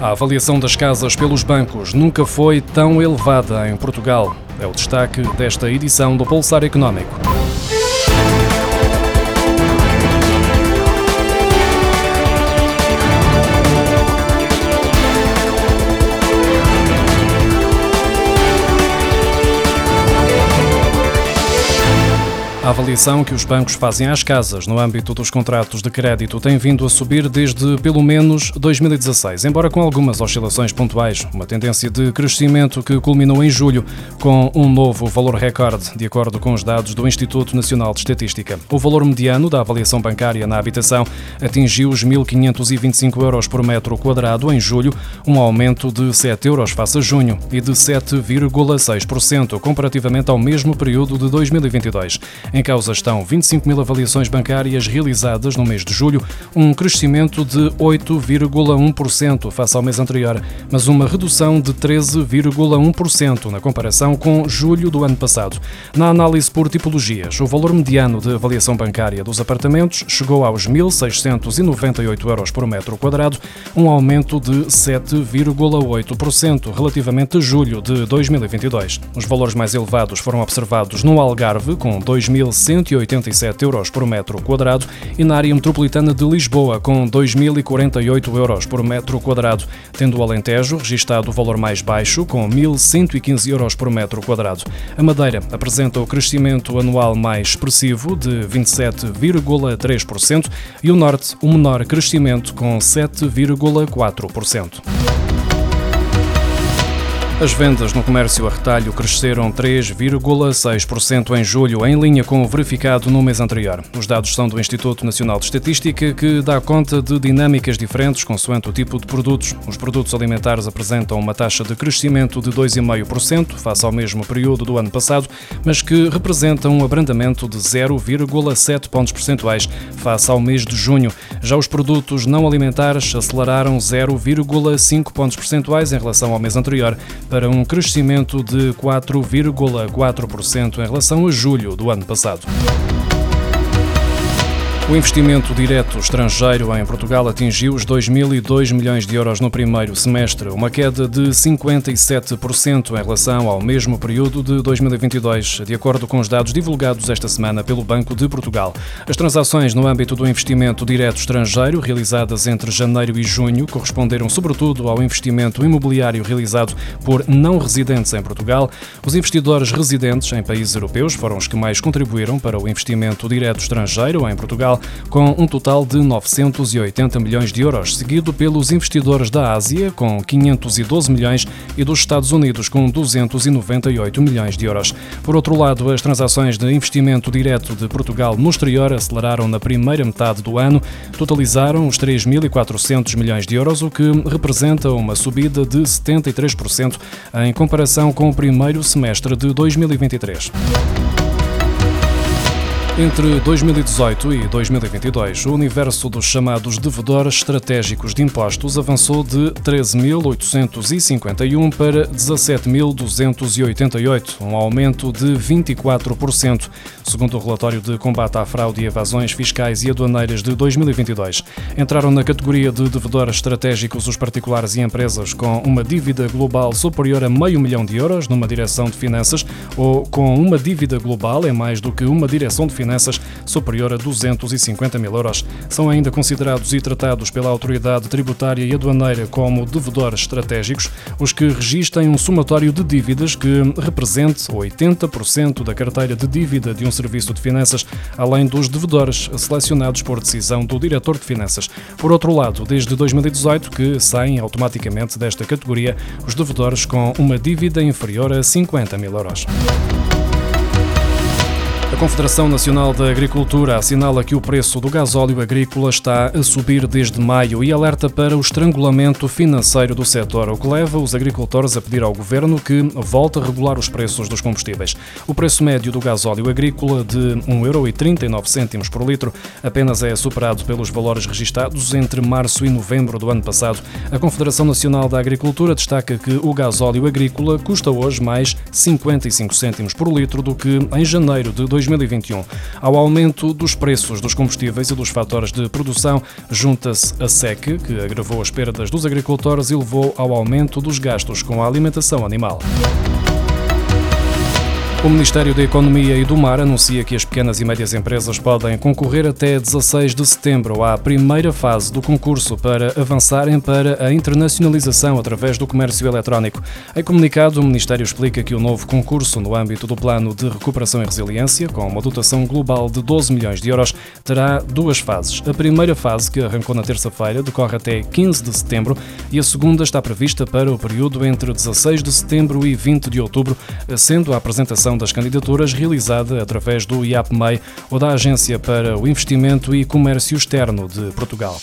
A avaliação das casas pelos bancos nunca foi tão elevada em Portugal. É o destaque desta edição do Pulsar Económico. A avaliação que os bancos fazem às casas no âmbito dos contratos de crédito tem vindo a subir desde pelo menos 2016, embora com algumas oscilações pontuais, uma tendência de crescimento que culminou em julho com um novo valor recorde, de acordo com os dados do Instituto Nacional de Estatística. O valor mediano da avaliação bancária na habitação atingiu os 1.525 euros por metro quadrado em julho, um aumento de 7 euros face a junho e de 7,6% comparativamente ao mesmo período de 2022. Em causa estão 25 mil avaliações bancárias realizadas no mês de julho, um crescimento de 8,1% face ao mês anterior, mas uma redução de 13,1% na comparação com julho do ano passado. Na análise por tipologias, o valor mediano de avaliação bancária dos apartamentos chegou aos 1.698 euros por metro quadrado, um aumento de 7,8% relativamente a julho de 2022. Os valores mais elevados foram observados no Algarve, com 2.000 2.187 euros por metro quadrado e na área metropolitana de Lisboa, com 2.048 euros por metro quadrado, tendo o Alentejo registado o valor mais baixo, com 1.115 euros por metro quadrado. A Madeira apresenta o crescimento anual mais expressivo, de 27,3%, e o Norte, o menor crescimento, com 7,4%. As vendas no comércio a retalho cresceram 3,6% em julho, em linha com o verificado no mês anterior. Os dados são do Instituto Nacional de Estatística, que dá conta de dinâmicas diferentes consoante o tipo de produtos. Os produtos alimentares apresentam uma taxa de crescimento de 2,5% face ao mesmo período do ano passado, mas que representam um abrandamento de 0,7 pontos percentuais face ao mês de junho. Já os produtos não alimentares aceleraram 0,5 pontos percentuais em relação ao mês anterior para um crescimento de 4,4% em relação a julho do ano passado. O investimento direto estrangeiro em Portugal atingiu os 2.002 milhões de euros no primeiro semestre, uma queda de 57% em relação ao mesmo período de 2022, de acordo com os dados divulgados esta semana pelo Banco de Portugal. As transações no âmbito do investimento direto estrangeiro, realizadas entre janeiro e junho, corresponderam sobretudo ao investimento imobiliário realizado por não residentes em Portugal. Os investidores residentes em países europeus foram os que mais contribuíram para o investimento direto estrangeiro em Portugal com um total de 980 milhões de euros, seguido pelos investidores da Ásia, com 512 milhões, e dos Estados Unidos, com 298 milhões de euros. Por outro lado, as transações de investimento direto de Portugal no exterior aceleraram na primeira metade do ano, totalizaram os 3.400 milhões de euros, o que representa uma subida de 73% em comparação com o primeiro semestre de 2023. Entre 2018 e 2022, o universo dos chamados devedores estratégicos de impostos avançou de 13.851 para 17.288, um aumento de 24%, segundo o relatório de combate à fraude e evasões fiscais e aduaneiras de 2022. Entraram na categoria de devedores estratégicos os particulares e empresas com uma dívida global superior a meio milhão de euros numa direção de finanças ou com uma dívida global em mais do que uma direção de finanças finanças superior a 250 mil euros. São ainda considerados e tratados pela autoridade tributária e aduaneira como devedores estratégicos os que registrem um somatório de dívidas que represente 80% da carteira de dívida de um serviço de finanças, além dos devedores selecionados por decisão do diretor de finanças. Por outro lado, desde 2018 que saem automaticamente desta categoria os devedores com uma dívida inferior a 50 mil euros. A Confederação Nacional da Agricultura assinala que o preço do gasóleo agrícola está a subir desde maio e alerta para o estrangulamento financeiro do setor, o que leva os agricultores a pedir ao governo que volte a regular os preços dos combustíveis. O preço médio do gasóleo agrícola de 1,39€ por litro apenas é superado pelos valores registados entre março e novembro do ano passado. A Confederação Nacional da Agricultura destaca que o gasóleo agrícola custa hoje mais 55 cêntimos por litro do que em janeiro de 2020 2021. Ao aumento dos preços dos combustíveis e dos fatores de produção, junta-se a SEC, que agravou as perdas dos agricultores e levou ao aumento dos gastos com a alimentação animal. O Ministério da Economia e do Mar anuncia que as pequenas e médias empresas podem concorrer até 16 de setembro à primeira fase do concurso para avançarem para a internacionalização através do comércio eletrónico. Em comunicado, o Ministério explica que o novo concurso no âmbito do Plano de Recuperação e Resiliência, com uma dotação global de 12 milhões de euros, terá duas fases. A primeira fase, que arrancou na terça-feira, decorre até 15 de setembro e a segunda está prevista para o período entre 16 de setembro e 20 de outubro, sendo a apresentação das candidaturas realizada através do IAPMEI ou da Agência para o Investimento e Comércio Externo de Portugal.